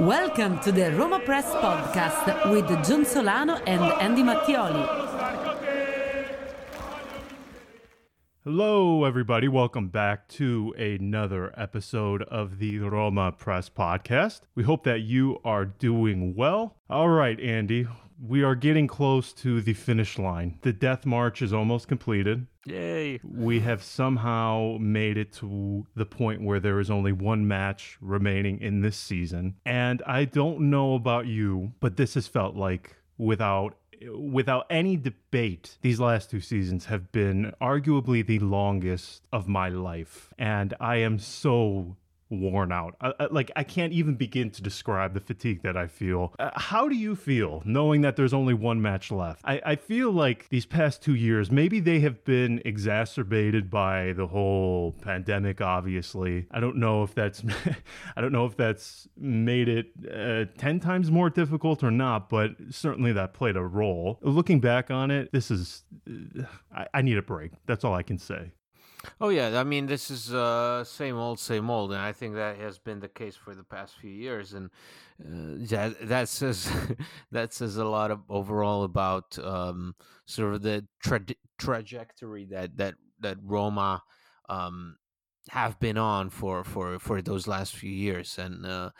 Welcome to the Roma Press Podcast with John Solano and Andy Mattioli. Hello, everybody. Welcome back to another episode of the Roma Press Podcast. We hope that you are doing well. All right, Andy, we are getting close to the finish line. The death march is almost completed. Yay. We have somehow made it to the point where there is only one match remaining in this season. And I don't know about you, but this has felt like without without any debate, these last two seasons have been arguably the longest of my life. And I am so worn out. I, I, like I can't even begin to describe the fatigue that I feel. Uh, how do you feel knowing that there's only one match left? I, I feel like these past two years, maybe they have been exacerbated by the whole pandemic. Obviously, I don't know if that's I don't know if that's made it uh, ten times more difficult or not, but certainly that played a role. Looking back on it, this is uh, I, I need a break. That's all I can say. Oh yeah, I mean this is uh, same old, same old, and I think that has been the case for the past few years, and uh, that that says that says a lot of overall about um, sort of the tra- trajectory that that that Roma um, have been on for for for those last few years, and uh,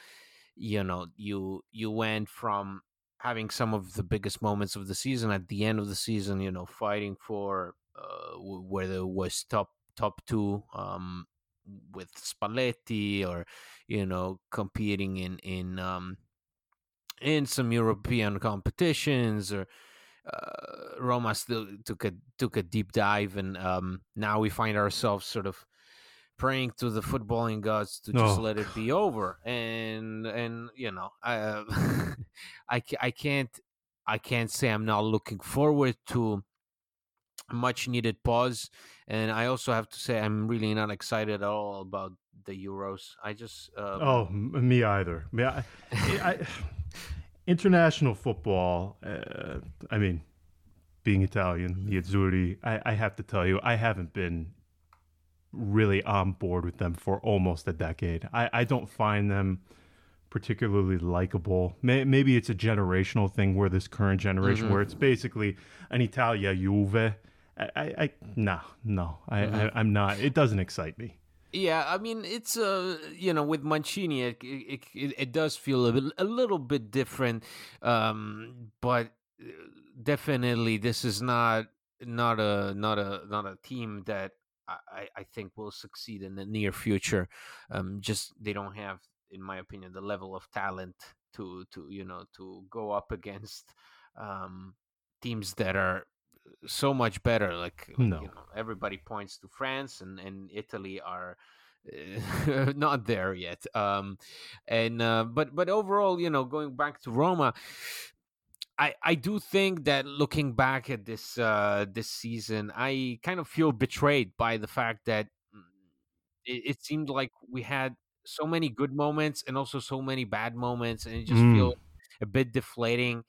you know you you went from having some of the biggest moments of the season at the end of the season, you know, fighting for uh, where there was top top two um, with Spalletti or you know competing in in um, in some European competitions or uh, Roma still took a took a deep dive and um, now we find ourselves sort of praying to the footballing gods to just Oh, let it be over. And and you know I uh, I I can't I can't say I'm not looking forward to much needed pause and I also have to say I'm really not excited at all about the Euros I just uh, Oh, m- me either. Me, I, I, international football. Uh, I mean, being Italian, the Azzurri. I, I have to tell you, I haven't been really on board with them for almost a decade. I, I don't find them particularly likable. May, maybe it's a generational thing where this current generation, where it's basically an Italia Juve. I, I, I no, no, I, I, I'm not. It doesn't excite me. Yeah, I mean it's uh you know with Mancini it it, it, it does feel a, bit, a little bit different, um, but uh, definitely this is not not a not a not a team that I, I- I think will succeed in the near future. Um, just they don't have, in my opinion, the level of talent to to you know to go up against um, teams that are so much better. Like No. you know, everybody points to France and and Italy are uh, not there yet. Um, and uh, but but overall, you know, going back to Roma. I, I do think that looking back at this uh, this season, I kind of feel betrayed by the fact that mm, it, it seemed like we had so many good moments and also so many bad moments, and it just Mm. feels a bit deflating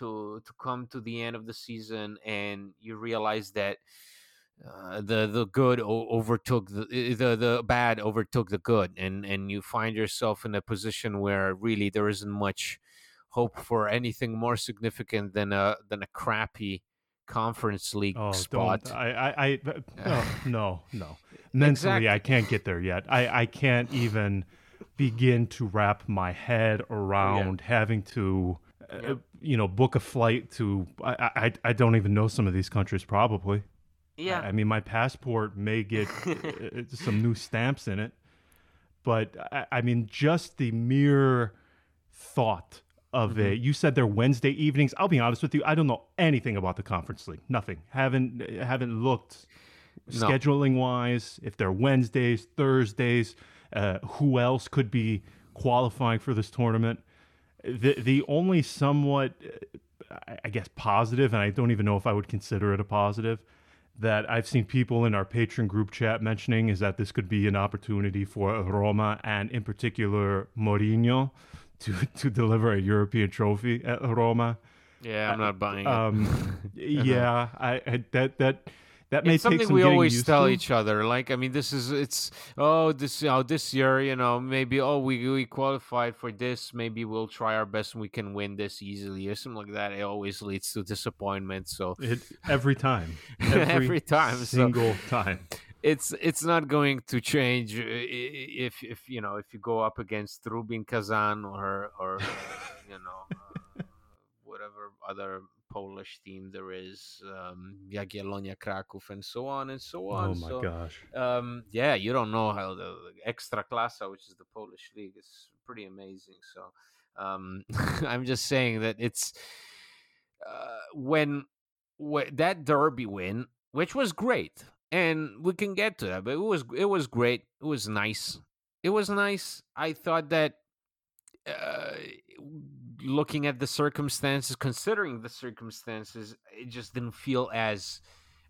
to to come to the end of the season and you realize that uh, the the good o- overtook the, the the bad overtook the good and and you find yourself in a position where really there isn't much hope for anything more significant than a than a crappy conference league Oh, spot. I, I, I oh, no, no. Mentally, I can't get there yet. I, I can't even begin to wrap my head around having to, uh, you know, book a flight to. I, I, I don't even know some of these countries. Probably. yeah I, I mean, my passport may get uh, some new stamps in it, but I, I mean, just the mere thought of Mm-hmm. it. You said they're Wednesday evenings. I'll be honest with you, I don't know anything about the conference league. Nothing. Haven't haven't looked No. scheduling wise if they're Wednesdays, Thursdays, uh, who else could be qualifying for this tournament. The the only somewhat uh, I- guess positive and I don't even know if I would consider it a positive that I've seen people in our patron group chat mentioning is that this could be an opportunity for Roma and in particular Mourinho to to deliver a European trophy at Roma. Yeah, I'm not buying it. Um, yeah, I, I that that that may it's take something some we always tell to. each other. Like, I mean, this is it's oh this know this year you know maybe oh we we qualified for this maybe we'll try our best and we can win this easily or something like that. It always leads to disappointment. So It, every time, Every time, so- single time. it's it's not going to change uh, if if you know if you go up against Rubin Kazan or or you know uh, whatever other Polish team there is, um, Jagiellonia Kraków and so on and so on. Oh my so, gosh! um yeah you don't know how the, the Ekstraklasa which is the polish league is pretty amazing so um i'm just saying that it's uh when when that derby win which was great and we can get to that but it was it was great it was nice it was nice i thought that uh, looking at the circumstances, considering the circumstances, it just didn't feel as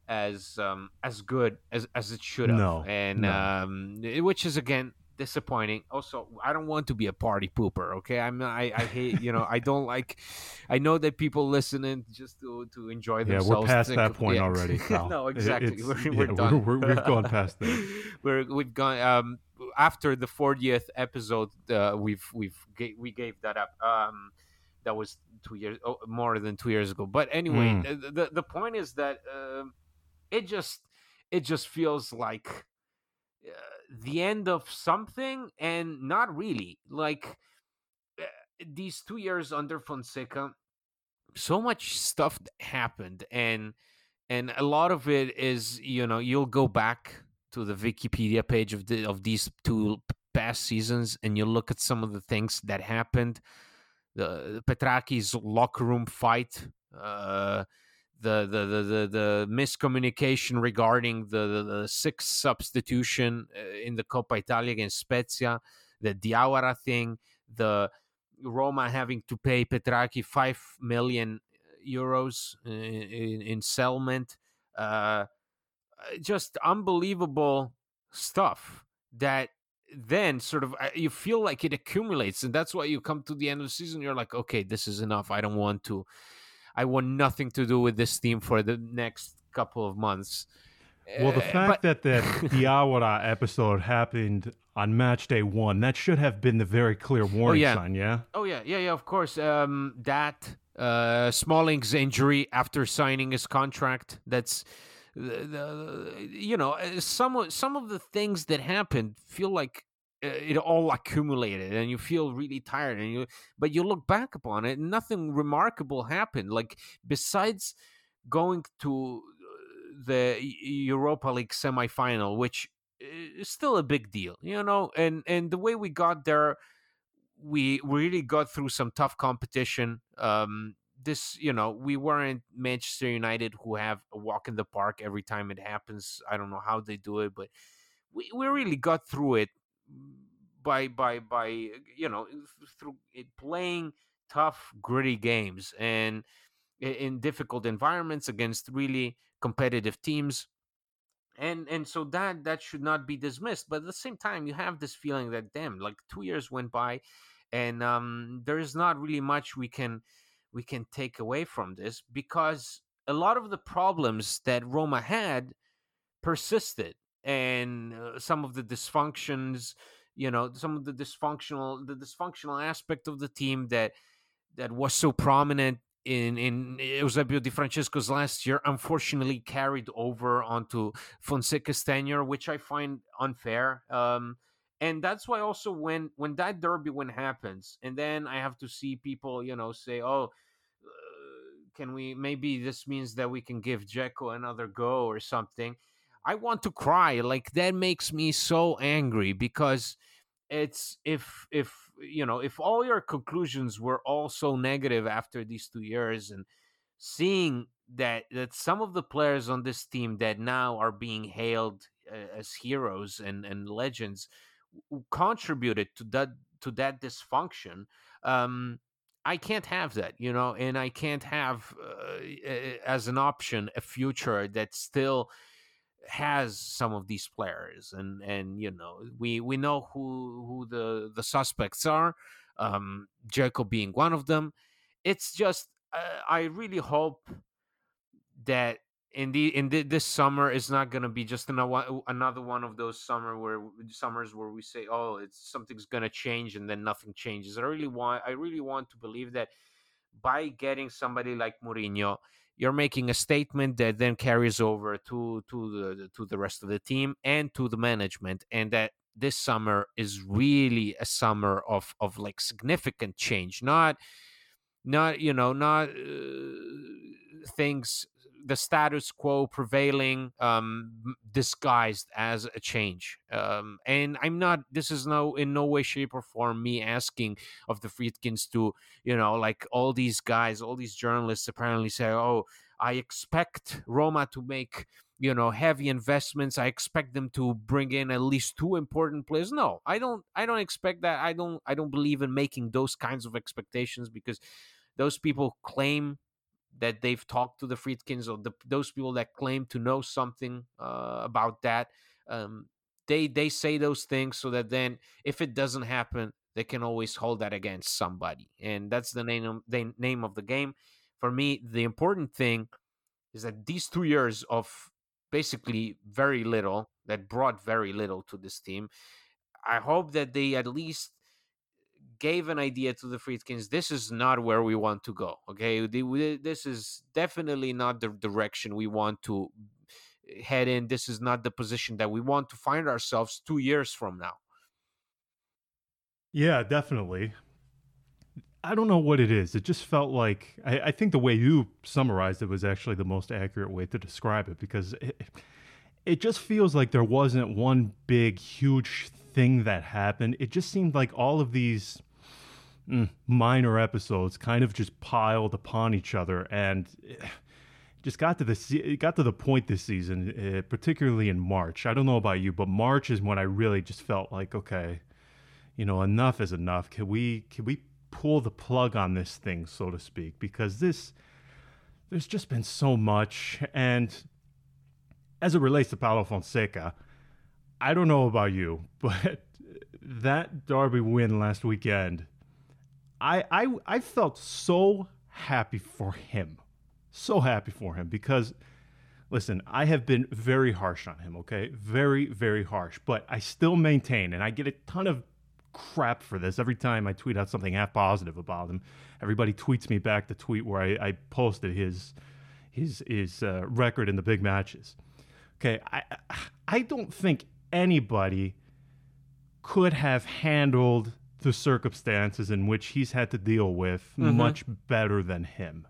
as um as good as as it should have. No, and no. um, which is again disappointing. Also, I don't want to be a party pooper. Okay, I'm I I hate you know I don't like. I know that people listening just to to enjoy themselves. Yeah, we're past that point yeah. already. No, exactly. it's- we're, yeah, we're done. we're- we've gone past that. we're we've gone um after the 40th episode uh, we've we've ga- we gave that up um that was two years oh, more than two years ago but anyway Mm. the, the the point is that um it just it just feels like uh, the end of something and not really like uh, these two years under fonseca so much stuff happened and and a lot of it is you know you'll go back to the wikipedia page of the of these two past seasons and you look at some of the things that happened the petrachi's locker room fight uh the the the the, the miscommunication regarding the, the the sixth substitution uh, in the Coppa Italia against Spezia, the Diawara thing, the Roma having to pay Petrachi five million euros in, in, in settlement, uh, just unbelievable stuff that then sort of uh, you feel like it accumulates and that's why you come to the end of the season you're like okay this is enough i don't want to i want nothing to do with this team for the next couple of months Well, the Uh, fact but- that the Diawara episode happened on match day one, that should have been the very clear warning yeah. sign, yeah? Oh yeah, yeah, yeah. Of course. Um, that uh, Smalling's injury after signing his contract. That's the, you know uh, some some of the things that happened feel like uh, it all accumulated, and you feel really tired. And you, but you look back upon it, nothing remarkable happened. Like besides going to uh, the Europa League semifinal, which is still a big deal, you know, and and the way we got there we really got through some tough competition. Um, this, you know, we weren't Manchester United who have a walk in the park every time it happens. I don't know how they do it, but we, we really got through it by by by you know through playing tough, gritty games and in difficult environments against really competitive teams and and so that that should not be dismissed but at the same time you have this feeling that damn like two years went by and um there's not really much we can we can take away from this because a lot of the problems that roma had persisted and uh, some of the dysfunctions you know some of the dysfunctional the dysfunctional aspect of the team that that was so prominent in in Eusebio Di Francesco's last year unfortunately carried over onto Fonseca's tenure which I find unfair um and that's why also when when that derby win happens and then I have to see people you know say oh uh, can we maybe this means that we can give Dzeko another go or something. I want to cry like that makes me so angry because it's if if you know if all your conclusions were all so negative after these two years and seeing that that some of the players on this team that now are being hailed uh, as heroes and and legends contributed to that to that dysfunction um I can't have that, you know, and I can't have uh, as an option a future that still has some of these players, and and you know, we we know who who the the suspects are, um, Dzeko being one of them. It's just uh, I really hope that in the in the, this summer is not going to be just another another one of those summer where summers where we say oh it's something's going to change and then nothing changes. I really want i really want to believe that by getting somebody like Mourinho you're making a statement that then carries over to to the to the rest of the team and to the management and that this summer is really a summer of of like significant change not not you know not uh, things the status quo prevailing um, disguised as a change um, and i'm not this is no in no way shape or form me asking of the friedkins to you know like all these guys all these journalists apparently say oh i expect roma to make you know heavy investments. I expect them to bring in at least two important players. No i don't i don't expect that. I don't i don't believe in making those kinds of expectations because those people claim that they've talked to the Friedkins or the, those people that claim to know something uh, about that. Um, they they say those things so that then if it doesn't happen, they can always hold that against somebody, and that's the name of, the name of the game. For me, the important thing is that these two years of basically very little that brought very little to this team. I hope that they at least gave an idea to the Friedkins. This is not where we want to go. Okay, this is definitely not the direction we want to head in. This is not the position that we want to find ourselves two years from now. Yeah, definitely. I don't know what it is. It just felt like I, I, think the way you summarized it was actually the most accurate way to describe it because it, it just feels like there wasn't one big, huge thing that happened. It just seemed like all of these minor episodes kind of just piled upon each other and just got to the got to the point this season, uh, particularly in March. I don't know about you, but March is when I really just felt like, okay, you know, enough is enough. Can we can we pull the plug on this thing, so to speak? Because this there's just been so much, and as it relates to Paulo Fonseca, I don't know about you, but that Derby win last weekend I, I I felt so happy for him. So happy for him because listen, I have been very harsh on him, okay? Very, very harsh. But I still maintain, and I get a ton of crap for this every time I tweet out something half positive about him. Everybody tweets me back the tweet where I, I posted his his his uh, record in the big matches. Okay, I I don't think anybody could have handled the circumstances in which he's had to deal with mm-hmm. much better than him.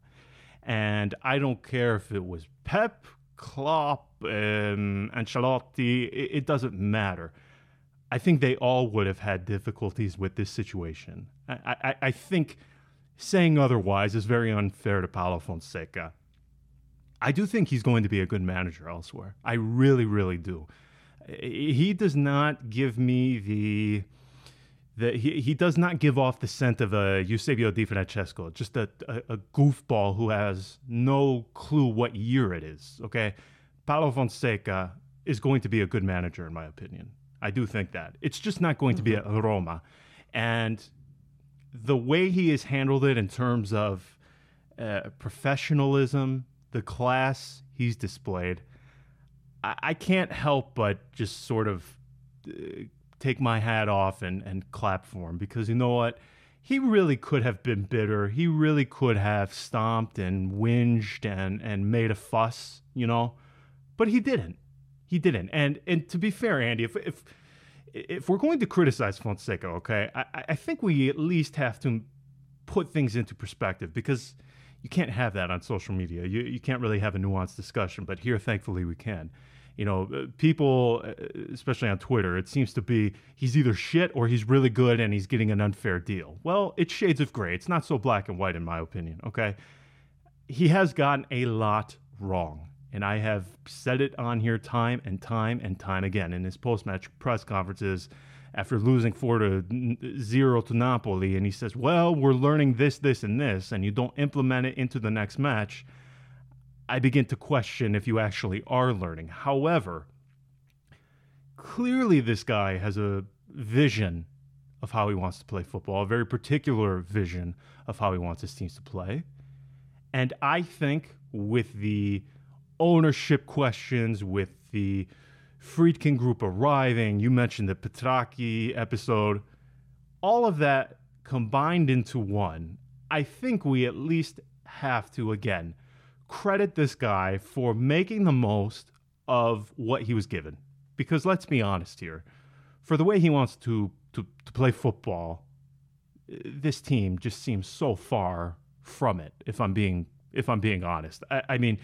And I don't care if it was Pep, Klopp, um, Ancelotti, it, it doesn't matter. I think they all would have had difficulties with this situation. I, I, I think saying otherwise is very unfair to Paulo Fonseca. I do think he's going to be a good manager elsewhere. I really, really do. He does not give me the that he, he does not give off the scent of a Eusebio Di Francesco, just a, a, a, goofball who has no clue what year it is. Okay. Paulo Fonseca is going to be a good manager, in my opinion. I do think that. It's just not going mm-hmm. to be mm-hmm. a Roma. And the way he has handled it in terms of uh, professionalism, the class he's displayed, I, I, can't help but just sort of. Uh, take my hat off and, and clap for him because you know what? He really could have been bitter. He really could have stomped and whinged and, and made a fuss, you know, but he didn't. He didn't. And and to be fair, Andy, if if if we're going to criticize Fonseca, okay, I, I think we at least have to put things into perspective because you can't have that on social media. You, you can't really have a nuanced discussion, but here, thankfully, we can. You know, uh, people, uh, especially on Twitter, it seems to be he's either shit or he's really good and he's getting an unfair deal. Well, it's shades of gray. It's not so black and white, in my opinion. Okay. He has gotten a lot wrong. And I have said it on here time and time and time again in his post match press conferences after losing 4 to 0 to Napoli. And he says, Well, we're learning this, this, and this, and you don't implement it into the next match. I begin to question if you actually are learning. However, clearly this guy has a vision of how he wants to play football, a very particular vision of how he wants his teams to play. And I think with the ownership questions, with the Friedkin group arriving, you mentioned the Petrachi episode, all of that combined into one, I think we at least have to, again, credit this guy for making the most of what he was given. Because let's be honest here, for the way he wants to, to, to play football, this team just seems so far from it. If I'm being if I'm being honest, I, I mean,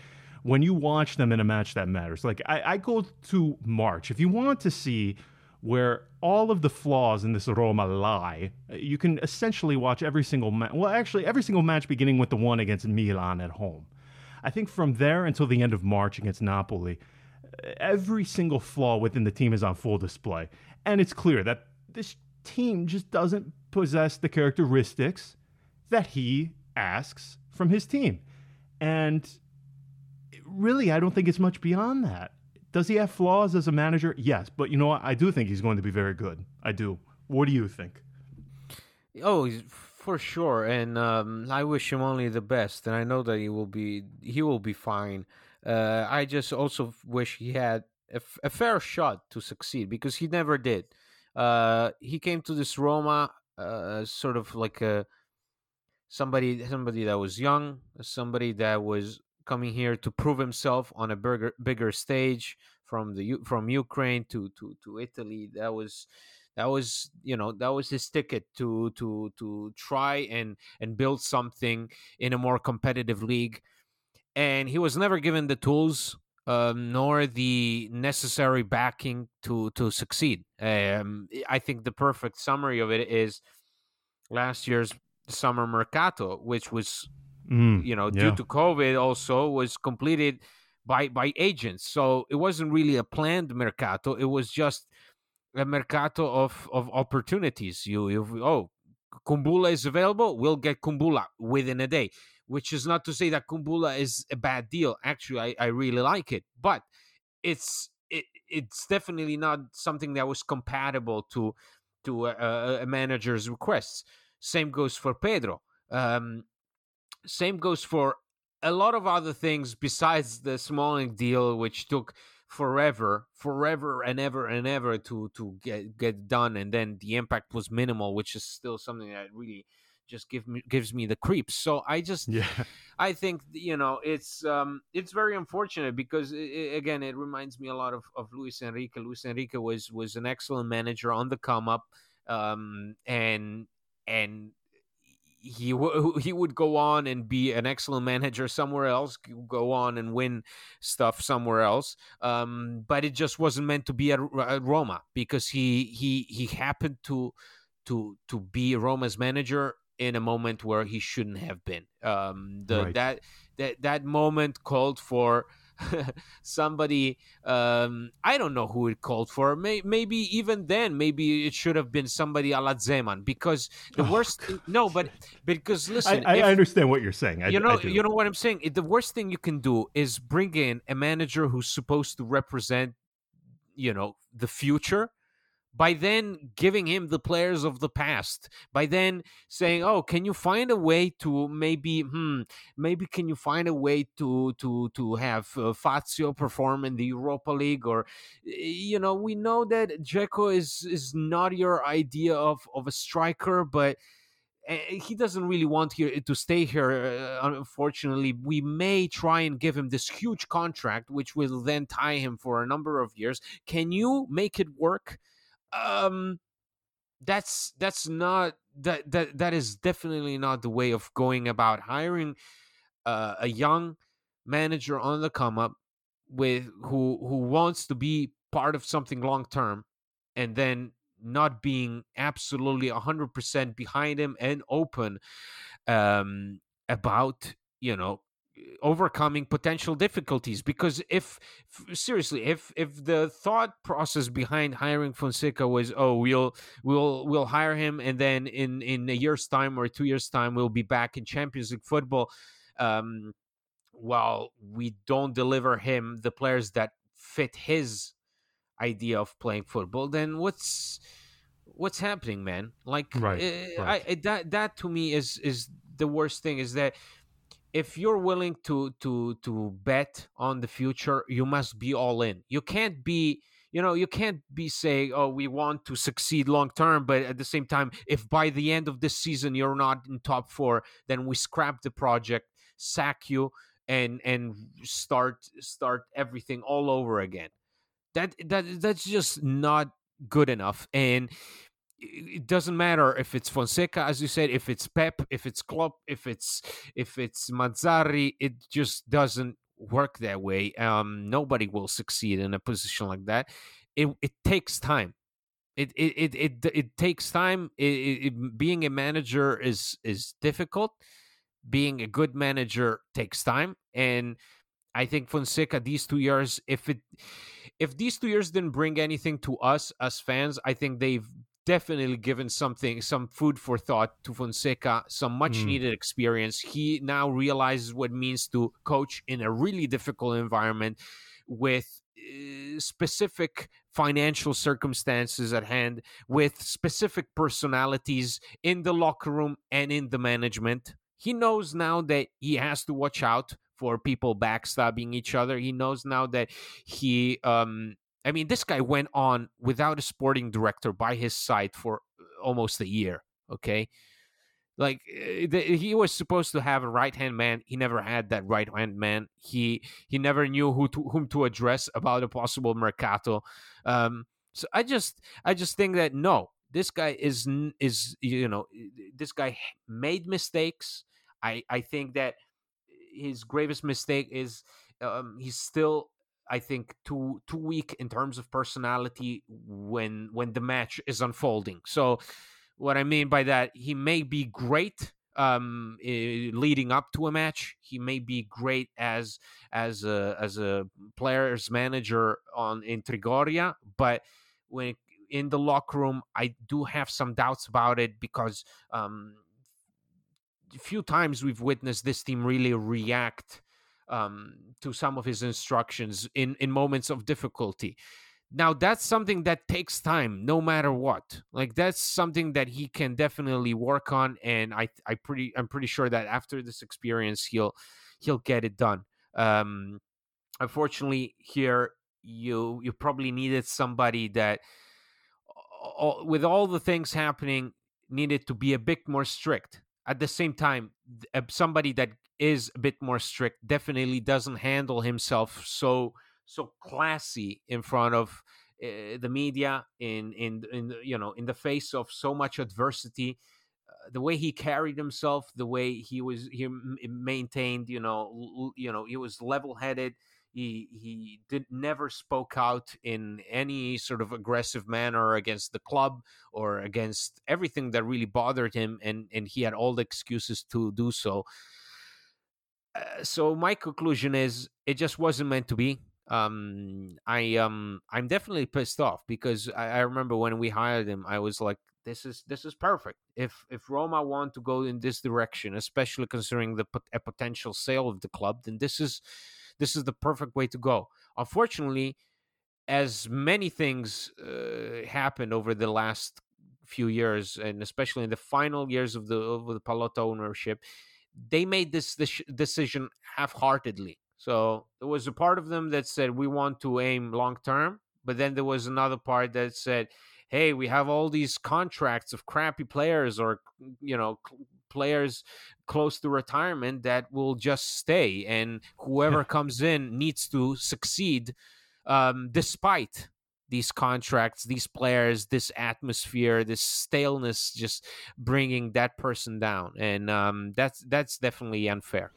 when you watch them in a match that matters, like I, I go to March. If you want to see where all of the flaws in this Roma lie. You can essentially watch every single match. Well, actually, every single match beginning with the one against Milan at home. I think from there until the end of March against Napoli, every single flaw within the team is on full display. And it's clear that this team just doesn't possess the characteristics that he asks from his team. And really, I don't think it's much beyond that. Does he have flaws as a manager? Yes. But you know what? I do think he's going to be very good. I do. What do you think? Oh, for sure, and um, I wish him only the best, and I know that he will be he will be fine. Uh, I just also wish he had a, f- a fair shot to succeed because he never did. Uh, he came to this Roma uh, sort of like a somebody somebody that was young, somebody that was coming here to prove himself on a bigger bigger stage from the from Ukraine to to to Italy. That was that was you know that was his ticket to to to try and and build something in a more competitive league. And he was never given the tools um, nor the necessary backing to to succeed. Um, i think the perfect summary of it is last year's summer mercato which was mm, you know yeah. due to covid also was completed by by agents. So it wasn't really a planned mercato it was just a mercato of of opportunities. You you oh Kumbulla is available, we'll get Kumbulla within a day. Which is not to say that Kumbulla is a bad deal. Actually, I, I really like it, but it's it, it's definitely not something that was compatible to to a, a manager's requests. Same goes for Pedro. Um, same goes for a lot of other things besides the Smalling deal, which took forever, forever and ever and ever to to get get done, and then the impact was minimal, which is still something that really just give me gives me the creeps. So I just yeah. I think you know it's um it's very unfortunate because it, again it reminds me a lot of of Luis Enrique. Luis Enrique was was an excellent manager on the come up, um and and he w- he would go on and be an excellent manager somewhere else, go on and win stuff somewhere else. Um, but it just wasn't meant to be at, at, Roma because he he he happened to to to be Roma's manager in a moment where he shouldn't have been. Um, the right. that that that moment called for somebody um, I don't know who it called for. May, maybe even then, maybe it should have been somebody a la Zeman because the oh, worst. God. No, but because listen, I, I if, understand what you're saying. I, you know, you know what I'm saying. The worst thing you can do is bring in a manager who's supposed to represent, you know, the future by then giving him the players of the past by then saying oh can you find a way to maybe hmm maybe can you find a way to to to have uh, Fazio perform in the Europa League or you know we know that Dzeko is is not your idea of of a striker but eh, he doesn't really want here to stay here. Uh, unfortunately, we may try and give him this huge contract, which will then tie him for a number of years. Can you make it work? Um that's that's not that that that is definitely not the way of going about hiring uh, a young manager on the come up with who who wants to be part of something long term and then not being absolutely 100% behind him and open um, about you know overcoming potential difficulties because if seriously if if the thought process behind hiring Fonseca was oh we'll we'll we'll hire him and then in in a year's time or two years time we'll be back in Champions League football um while we don't deliver him the players that fit his idea of playing football then what's what's happening man like right, uh, right. I, that that to me is is the worst thing is that if you're willing to to to bet on the future you must be all in. You can't be you know you can't be saying oh we want to succeed long term but at the same time if by the end of this season you're not in top 4 then we scrap the project sack you and and start start everything all over again. That that that's just not good enough and it doesn't matter if it's Fonseca, as you said, if it's Pep, if it's Klopp, if it's if it's Mazzarri, it just doesn't work that way. Um, nobody will succeed in a position like that. It it takes time. It it it it, it takes time. It, it, being a manager is is difficult. Being a good manager takes time, and I think Fonseca these two years, if it if these two years didn't bring anything to us as fans, I think they've definitely given something, some food for thought to Fonseca, some much mm. needed experience. He now realizes what it means to coach in a really difficult environment with uh, specific financial circumstances at hand, with specific personalities in the locker room and in the management. He knows now that he has to watch out for people backstabbing each other. He knows now that he um, I mean, this guy went on without a sporting director by his side for uh, almost a year. Okay. Like eh, he was supposed to have a right hand man. He never had that right hand man. He he never knew who to, whom to address about a possible mercato. Um, so I just I just think that no, this guy is is you know this guy made mistakes. I I think that his gravest mistake is um, he's still I think too too weak in terms of personality when when the match is unfolding. So what I mean by that, he may be great um, leading up to a match. He may be great as as a as a player's manager on in Trigoria, but when in the locker room, I do have some doubts about it because um, a few times we've witnessed this team really react um, to some of his instructions in in moments of difficulty. Now that's something that takes time, no matter what. Like that's something that he can definitely work on, and I I pretty I'm pretty sure that after this experience he'll he'll get it done. Um, unfortunately, here you you probably needed somebody that, with all the things happening, needed to be a bit more strict. At the same time, somebody that is a bit more strict definitely doesn't handle himself so so classy in front of uh, the media in in in you know in the face of so much adversity. Uh, the way he carried himself the way he was he maintained you know l- you know he was level headed he he did never spoke out in any sort of aggressive manner against the club or against everything that really bothered him and and he had all the excuses to do so uh, so my conclusion is it just wasn't meant to be. Um, I um, I'm definitely pissed off because I, I remember when we hired him, I was like, this is this is perfect. If if Roma want to go in this direction, especially considering the a potential sale of the club, then this is this is the perfect way to go. Unfortunately, as many things uh, happened over the last few years, and especially in the final years of the of the Pallotta ownership, they made this, this decision half-heartedly. So there was a part of them that said we want to aim long term, but then there was another part that said, "Hey, we have all these contracts of crappy players or you know players close to retirement that will just stay, and whoever comes in needs to succeed um, despite these contracts, these players, this atmosphere, this staleness, just bringing that person down, and um, that's that's definitely unfair.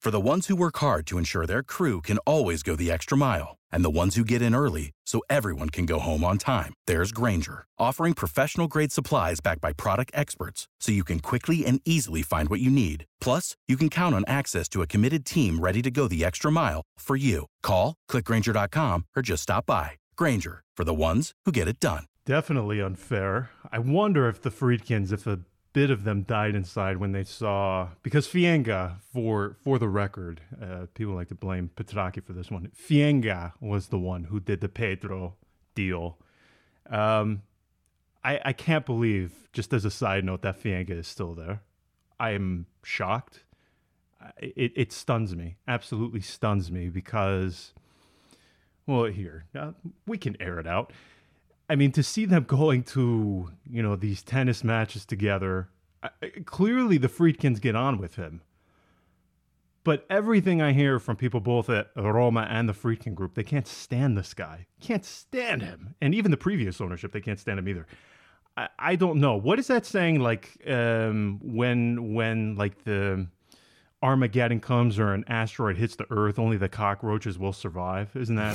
For the ones who work hard to ensure their crew can always go the extra mile, and the ones who get in early so everyone can go home on time, there's Grainger, offering professional grade supplies backed by product experts so you can quickly and easily find what you need. Plus, you can count on access to a committed team ready to go the extra mile for you. Call, clickgrainger.com, or just stop by. Grainger, for the ones who get it done. Definitely unfair. I wonder if the Friedkins, if a bit of them died inside when they saw because Fienga, for for the record, uh, people like to blame Petrachi for this one. Fienga was the one who did the Pedro deal. Um, I I can't believe, just as a side note, that Fienga is still there. I am shocked. It it stuns me, absolutely stuns me because, well, here uh, we can air it out. I mean, to see them going to you know these tennis matches together, I, clearly the Friedkins get on with him. But everything I hear from people both at Roma and the Friedkin group, they can't stand this guy. Can't stand him. And even the previous ownership, they can't stand him either. I, I don't know. What is that saying? Like um, when when like the Armageddon comes or an asteroid hits the Earth, only the cockroaches will survive. Isn't that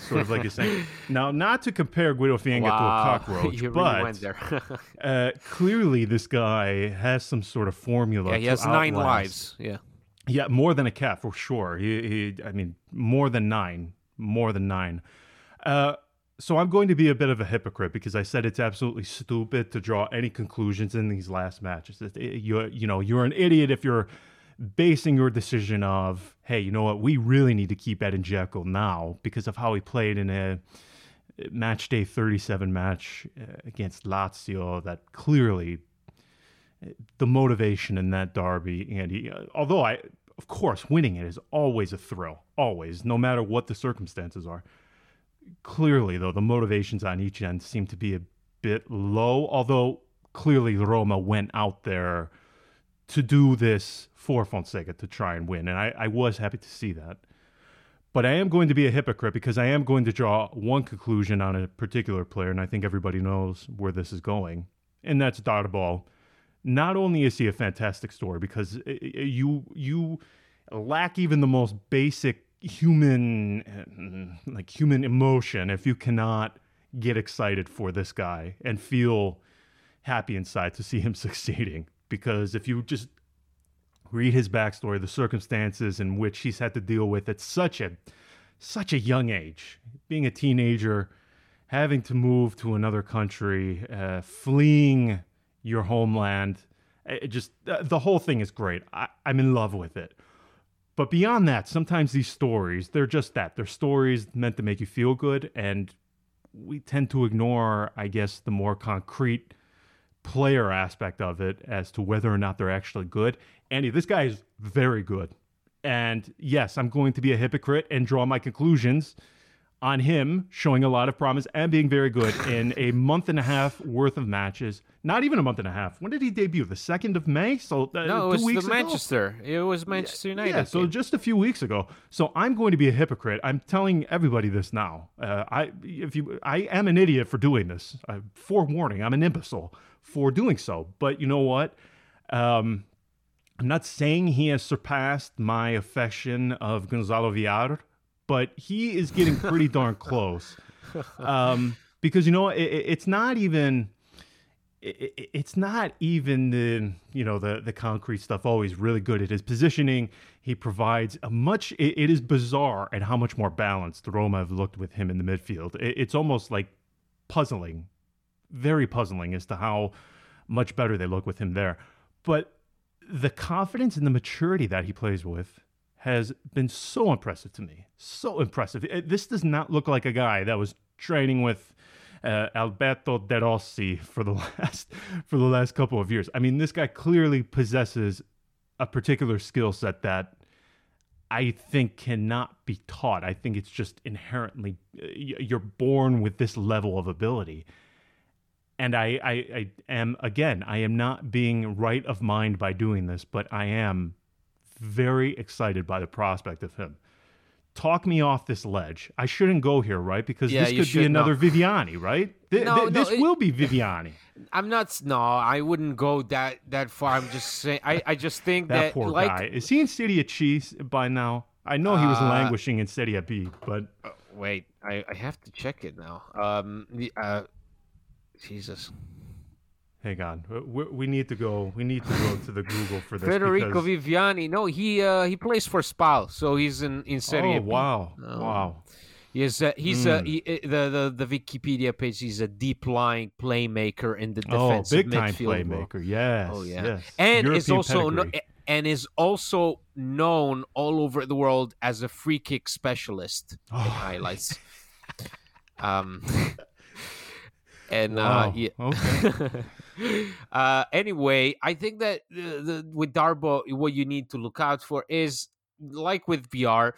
sort of like you're saying? Now, not to compare Guido Fienga wow. to a cockroach, you but really uh, clearly this guy has some sort of formula. Yeah, he has nine lives. Yeah, yeah, more than a cat for sure. He, he I mean, more than nine, more than nine. Uh, so I'm going to be a bit of a hypocrite because I said it's absolutely stupid to draw any conclusions in these last matches. You, you know, you're an idiot if you're basing your decision of, hey, you know what, we really need to keep Edin Dzeko now because of how he played in a match day 37 match uh, against Lazio that clearly the motivation in that derby, Andy, uh, although I, of course, winning it is always a thrill, always, no matter what the circumstances are. Clearly, though, the motivations on each end seem to be a bit low, although clearly Roma went out there to do this for Fonseca to try and win. And I, I was happy to see that. But I am going to be a hypocrite because I am going to draw one conclusion on a particular player, and I think everybody knows where this is going, and that's Darboe. Not only is he a fantastic story because uh, uh, you you lack even the most basic human uh, like human emotion if you cannot get excited for this guy and feel happy inside to see him succeeding because if you just read his backstory, the circumstances in which he's had to deal with at such a such a young age, being a teenager, having to move to another country, uh, fleeing your homeland, it just uh, the whole thing is great. I, I'm in love with it. But beyond that, sometimes these stories, they're just that. They're stories meant to make you feel good. And we tend to ignore, I guess, the more concrete player aspect of it as to whether or not they're actually good. Andy, this guy is very good. And yes, I'm going to be a hypocrite and draw my conclusions on him showing a lot of promise and being very good in a month and a half worth of matches. Not even a month and a half. When did he debut? The second of May. So uh, no, it was the ago? Manchester. It was Manchester United. Yeah, so just a few weeks ago. So I'm going to be a hypocrite. I'm telling everybody this now. Uh, I if you I am an idiot for doing this. Uh, forewarning, I'm an imbecile for doing so. But you know what? Um, I'm not saying he has surpassed my affection of Gonzalo Villar, but he is getting pretty darn close. Um, because you know, it, it's not even. It, it's not even the you know the the concrete stuff always really good at his positioning he provides a much it, it is bizarre at how much more balanced the roma have looked with him in the midfield it's almost like puzzling very puzzling as to how much better they look with him there. But the confidence and the maturity that he plays with has been so impressive to me. So impressive. This does not look like a guy that was training with uh, Alberto De Rossi for the last for the last couple of years. I mean, this guy clearly possesses a particular skill set that I think cannot be taught. I think it's just inherently uh, you're born with this level of ability and I, I, I am again i am not being right of mind by doing this but i am very excited by the prospect of him talk me off this ledge. I shouldn't go here, right? Because Yeah, this could be another not. Viviani, right? Th- No, th- no, this it- will be Viviani. I'm not. No, I wouldn't go that that far. I'm just saying. I, I just think That that, poor like guy. Is he in Serie Cheese by now? I know he was Uh, languishing in Serie B, but wait, I, I have to check it now. Um, uh, Jesus, hang on. We, we need to go. We need to go to the Google for this. Federico because- Viviani. No, he uh, he plays for Spal, so he's in in Serie Oh B. wow! Oh. Wow! He's uh, he's uh, Hmm. he, uh, the, the the Wikipedia page. He's a deep lying playmaker in the defensive Oh, defensive big time role. playmaker. Yes. Oh yeah, Yes. and is also no, and is also known all over the world as a free kick specialist in Oh. highlights. um, and Wow. uh, yeah. Okay. uh, anyway, I think that the, the, with Darboe, what you need to look out for is like with VR.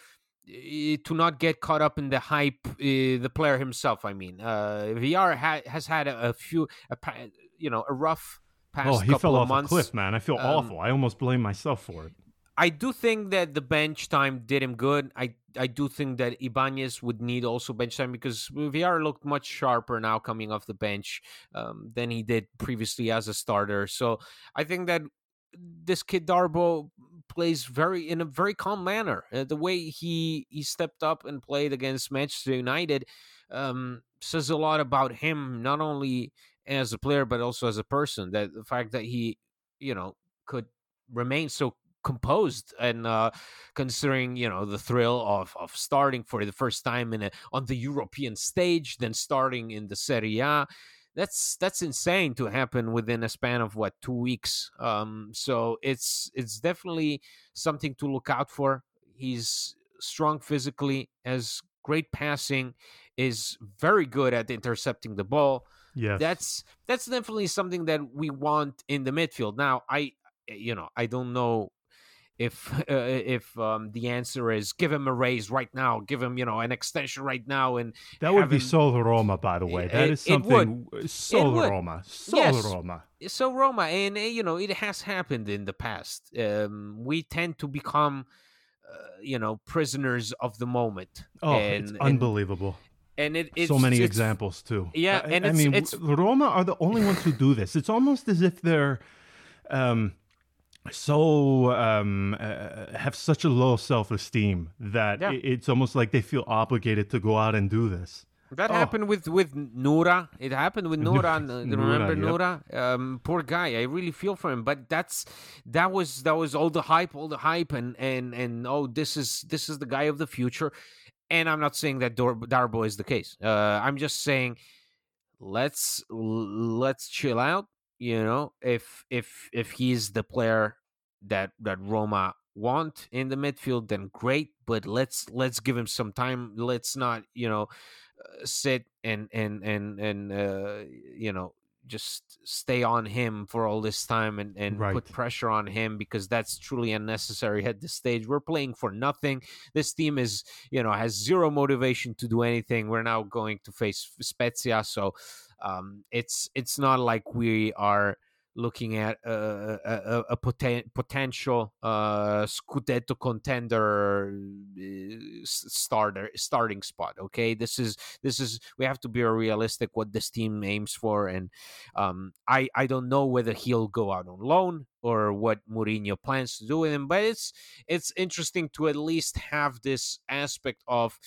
eh, To not get caught up in the hype, uh, the player himself. I mean, uh, VR ha- has had a, a few, a, you know, a rough past Oh, he fell of off months. a cliff, man. I feel Um, awful. I almost blame myself for it. I do think that the bench time did him good. I I do think that Ibanez would need also bench time because VR looked much sharper now coming off the bench um, than he did previously as a starter. So I think that this kid Darboe plays very in a very calm manner. Uh, the way he he stepped up and played against Manchester United um, says a lot about him, not only as a player but also as a person. That the fact that he you know could remain so composed and uh considering you know the thrill of of starting for the first time in a on the European stage then starting in the Serie A. That's that's insane to happen within a span of what 2 weeks. Um so it's it's definitely something to look out for. He's strong physically has great passing is very good at intercepting the ball. Yeah, that's that's definitely something that we want in the midfield. Now, I you know I don't know if uh, if um, the answer is give him a raise right now, give him you know an extension right now, and that would be him- Sol Roma, by the way. That It- is something. Sol. Roma. Sol Yes. Roma. so Roma, and uh, you know it has happened in the past. Um, we tend to become. Uh, you know, prisoners of the moment. Oh, and, it's unbelievable. And, it, it's so many it's- examples too. Yeah, I, and I mean, it's- Roma are the only ones who do this. It's almost as if they're um, so um, uh, have such a low self-esteem that Yeah. i- it's almost like they feel obligated to go out and do this. That Oh. happened with with Nura. It happened with Nura. uh, remember yep. Nura? Um, poor guy. I really feel for him. But that's that was that was all the hype, all the hype, and and and oh, this is this is the guy of the future. And I'm not saying that Dor- Darboe is the case. Uh, I'm just saying let's let's chill out. You know, if if if he's the player that that Roma want in the midfield, then great. But let's let's give him some time. Let's not you know uh, sit and and and and uh, you know just stay on him for all this time and and put pressure on him because that's truly unnecessary at this stage. We're playing for nothing. This team is you know has zero motivation to do anything. We're now going to face Spezia, so um, it's it's not like we are looking at a, a, a, poten- potential uh, Scudetto contender uh, starter starting spot. Okay, this is this is we have to be realistic what this team aims for, and um, I I don't know whether he'll go out on loan or what Mourinho plans to do with him, but it's it's interesting to at least have this aspect of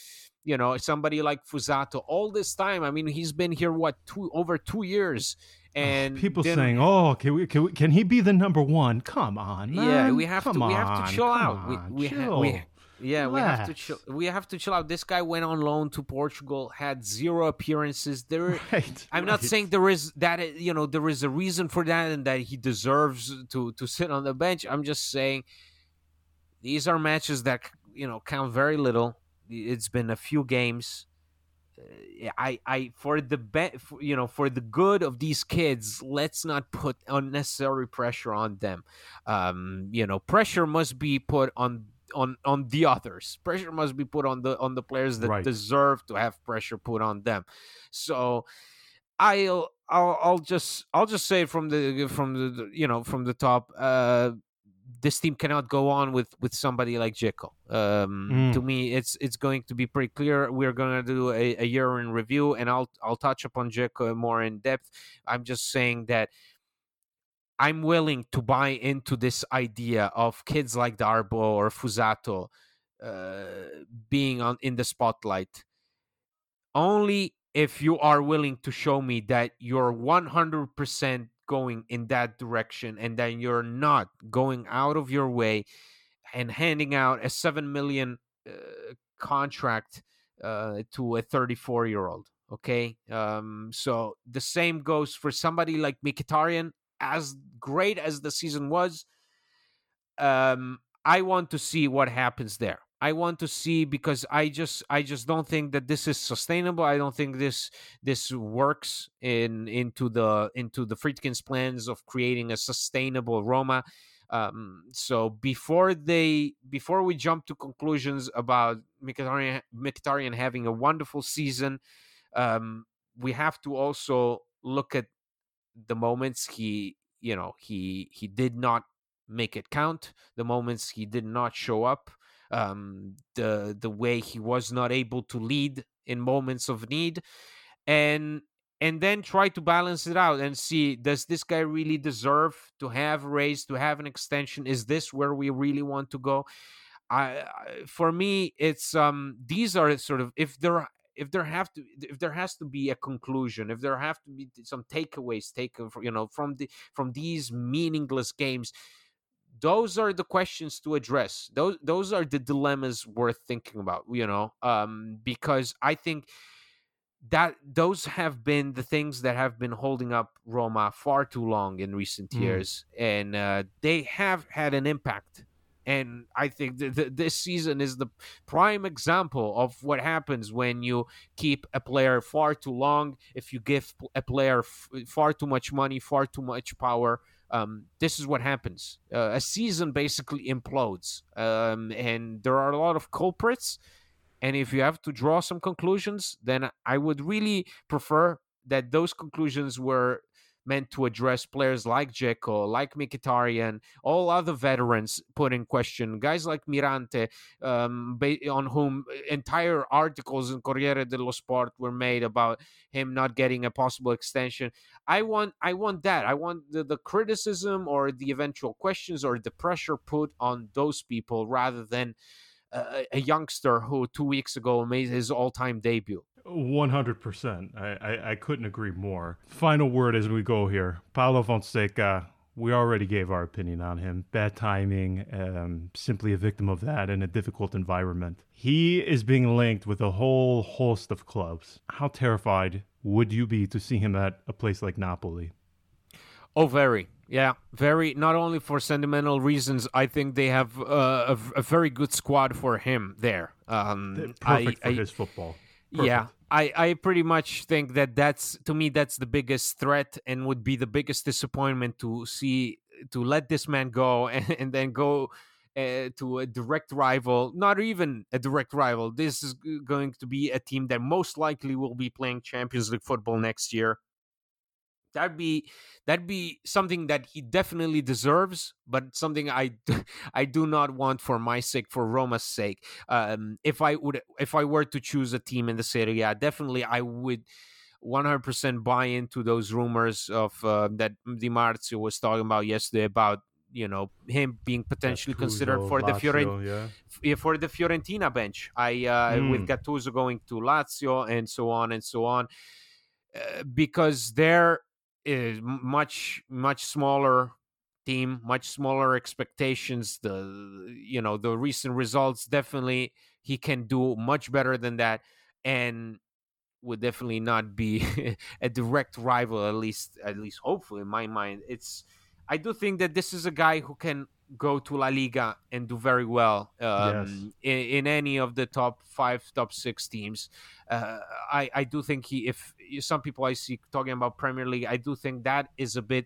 you know somebody like Fuzato all this time. I mean, he's been here what two over two years. And People then- saying, "Oh, can we, can we, can he be the number one?" Come on, man. yeah we have Come to we have to chill out we, on, we, ha- chill. we yeah we have to chill we have to chill out this guy went on loan to portugal had zero appearances there Right, i'm not saying there is that uh, you know there is a reason for that and that he deserves to to sit on the bench i'm just saying these are matches that you know count very little it's been a few games Uh, I, I, for the be- for, you know, for the good of these kids, let's not put unnecessary pressure on them. Um, you know, pressure must be put on on on the others. Pressure must be put on the on the players that Right. deserve to have pressure put on them. So, I'll I'll, I'll just I'll just say from the from the you know from the top. Uh, this team cannot go on with with somebody like Dzeko. Um, Mm. To me, it's it's going to be pretty clear. We're going to do a, a year in review, and I'll I'll touch upon Dzeko more in depth. I'm just saying that I'm willing to buy into this idea of kids like Darboe or Fuzato uh, being on in the spotlight only if you are willing to show me that you're 100% going in that direction and then you're not going out of your way and handing out a 7 million uh, contract uh, to a 34 year old okay um, so the same goes for somebody like Mkhitaryan as great as the season was um, I want to see what happens there. I want to see because I just I just don't think that this is sustainable. I don't think this this works in into the into the Friedkin's plans of creating a sustainable Roma. Um, so before they before we jump to conclusions about Mkhitaryan, Mkhitaryan having a wonderful season, um, we have to also look at the moments he you know he he did not make it count the moments he did not show up um the the way he was not able to lead in moments of need and and then try to balance it out and see does this guy really deserve to have a raise to have an extension? Is this where we really want to go? I, for me it's um these are sort of if there if there have to if there has to be a conclusion if there have to be some takeaways taken you know from the from these meaningless games those are the questions to address those those are the dilemmas worth thinking about you know um because i think that those have been the things that have been holding up roma far too long in recent Mm. years and uh, they have had an impact and i think th- th- this season is the prime example of what happens when you keep a player far too long if you give a player f- far too much money far too much power um, this is what happens. Uh, a season basically implodes, um, and there are a lot of culprits. And if you have to draw some conclusions, then I would really prefer that those conclusions were meant to address players like Dzeko, like Mkhitaryan, all other veterans put in question, guys like Mirante, um, on whom entire articles in Corriere dello Sport were made about him not getting a possible extension. I want, I want that. I want the, the criticism or the eventual questions or the pressure put on those people rather than a, a youngster who two weeks ago made his all-time debut. 100%. I, I, I couldn't agree more. Final word as we go here. Paulo Fonseca, we already gave our opinion on him. Bad timing, um, simply a victim of that in a difficult environment. He is being linked with a whole host of clubs. How terrified would you be to see him at a place like Napoli? Oh, very. Yeah, very. Not only for sentimental reasons, I think they have uh, a, a very good squad for him there. Um, Perfect I, for I- his football. Yeah, I, I pretty much think that that's to me that's the biggest threat and would be the biggest disappointment to see to let this man go and, and then go uh, to a direct rival, not even a direct rival. This is going to be a team that most likely will be playing Champions League football next year. That'd be that'd be something that he definitely deserves, but something I I do not want for my sake, for Roma's sake. Um, if I would if I were to choose a team in the Serie A, definitely I would 100% buy into those rumors of uh, that Di Marzio was talking about yesterday about you know him being potentially considered Gattuso, for the Fiorentina yeah. for the Fiorentina bench. I uh, with Mm. Gattuso going to Lazio and so on and so on, uh, because there is much much smaller team, much smaller expectations. The you know the recent results definitely he can do much better than that, and would definitely not be a direct rival. At least at least hopefully in my mind, it's. I do think that this is a guy who can go to La Liga and do very well um, in, in any of the top five, top six teams. Uh, I, I do think he, if some people I see talking about Premier League, I do think that is a bit,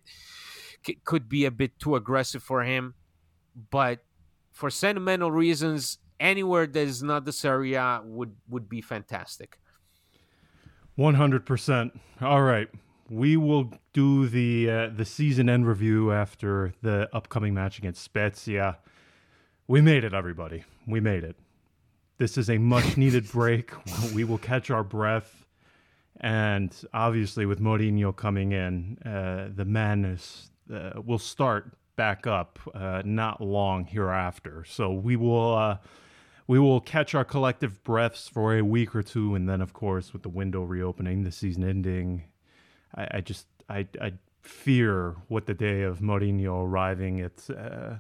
c- could be a bit too aggressive for him. But for sentimental reasons, anywhere that is not the Serie A would, would be fantastic. 100%. All right. we will do the uh, the season end review after the upcoming match against Spezia. We made it, everybody. We made it. This is a much needed break. We will catch our breath. And obviously, with Mourinho coming in, uh, the madness uh, will start back up uh, not long hereafter. So we will uh, we will catch our collective breaths for a week or two, and then, of course, with the window reopening, the season ending, I, I just I, I fear what the day of Mourinho arriving. It's uh,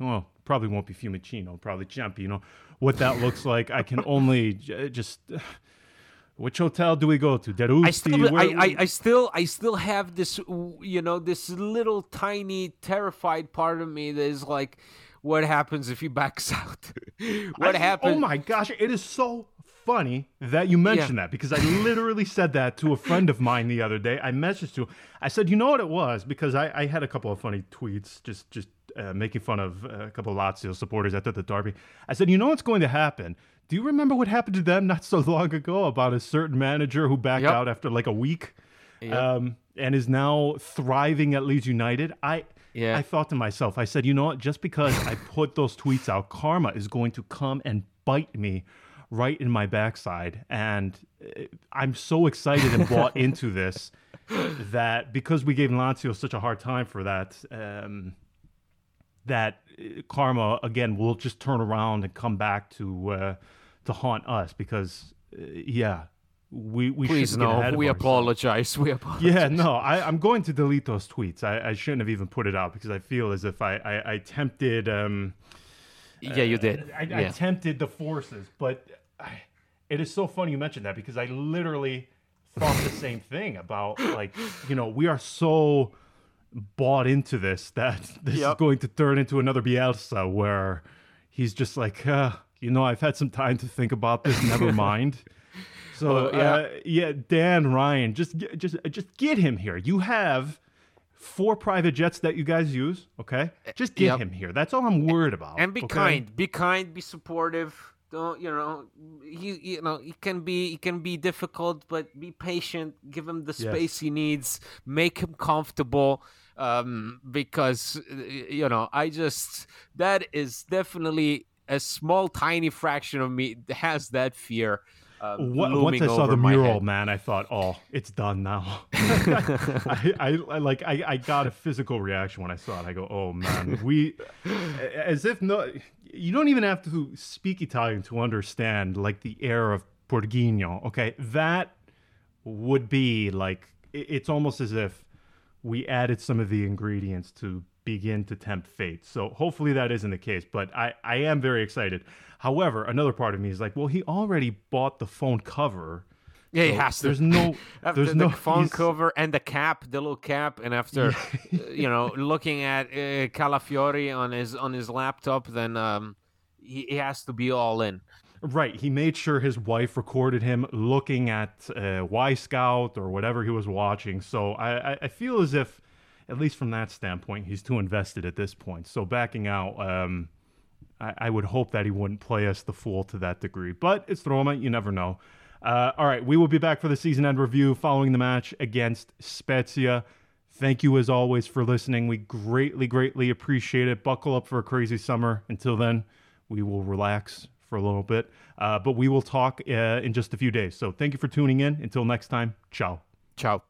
well, probably won't be Fiumicino, probably Ciampino. What that looks like, I can only j- just. Which hotel do we go to? Derusti? I still, I, I, I still, I still have this, you know, this little tiny terrified part of me that is like, what happens if he backs out? what I- happens? Oh my gosh, it is so funny that you mentioned that because I literally said that to a friend of mine the other day. I messaged to him. I said, you know what it was? Because I, I had a couple of funny tweets just just uh, making fun of uh, a couple of Lazio supporters after the derby. I said, you know what's going to happen? Do you remember what happened to them not so long ago about a certain manager who backed Yep. out after like a week? Um, and is now thriving at Leeds United. I Yeah. I thought to myself, I said, you know what? Just because I put those tweets out, karma is going to come and bite me right in my backside. And uh, I'm so excited and bought into this that because we gave Lazio such a hard time for that, um, that uh, karma again will just turn around and come back to uh, to haunt us because uh, yeah. We, we Please shouldn't get ahead no, we apologize. We apologize. Yeah, no, I, I'm going to delete those tweets. I, I shouldn't have even put it out because I feel as if I, I, I tempted um yeah, you did. I, I yeah. tempted the forces. But I, it is so funny you mentioned that because I literally thought the same thing about like you know we are so bought into this that this is going to turn into another Bielsa where he's just like uh, you know I've had some time to think about this. Never mind. So yeah. uh, yeah, Dan Ryan, just get- just just get him here. You have four private jets that you guys use. Okay, just get Yep. him here. That's all I'm worried about. and be okay? kind be kind be supportive don't you know he you know it can be it can be difficult but be patient give him the space he needs make him comfortable um because uh, you know i just that is definitely a small tiny fraction of me has that fear um, What, once I saw the mural, head. man, I thought, "Oh, it's done now." I, I, I like, I, I got a physical reaction when I saw it. I go, "Oh man, we," as if no, you don't even have to speak Italian to understand like the air of Portugino. Okay, that would be like it- it's almost as if we added some of the ingredients to begin to tempt fate. So hopefully that isn't the case, but I, I am very excited. However, another part of me is like, well, he already bought the phone cover. Yeah, he has to. There's no, there's the no phone he's- cover and the cap, the little cap, and after uh, you know looking at uh, Calafiori on his on his laptop, then um, he, he has to be all in. Right. He made sure his wife recorded him looking at uh, Wyscout or whatever he was watching. So I, I, I feel as if, at least from that standpoint, he's too invested at this point. So backing out, um, I, I would hope that he wouldn't play us the fool to that degree. But it's Roma. You never know. Uh, all right. We will be back for the season end review following the match against Spezia. Thank you as always for listening. We greatly, greatly appreciate it. Buckle up for a crazy summer. Until then, we will relax for a little bit. Uh, but we will talk uh, in just a few days. So thank you for tuning in. Until next time, ciao. Ciao.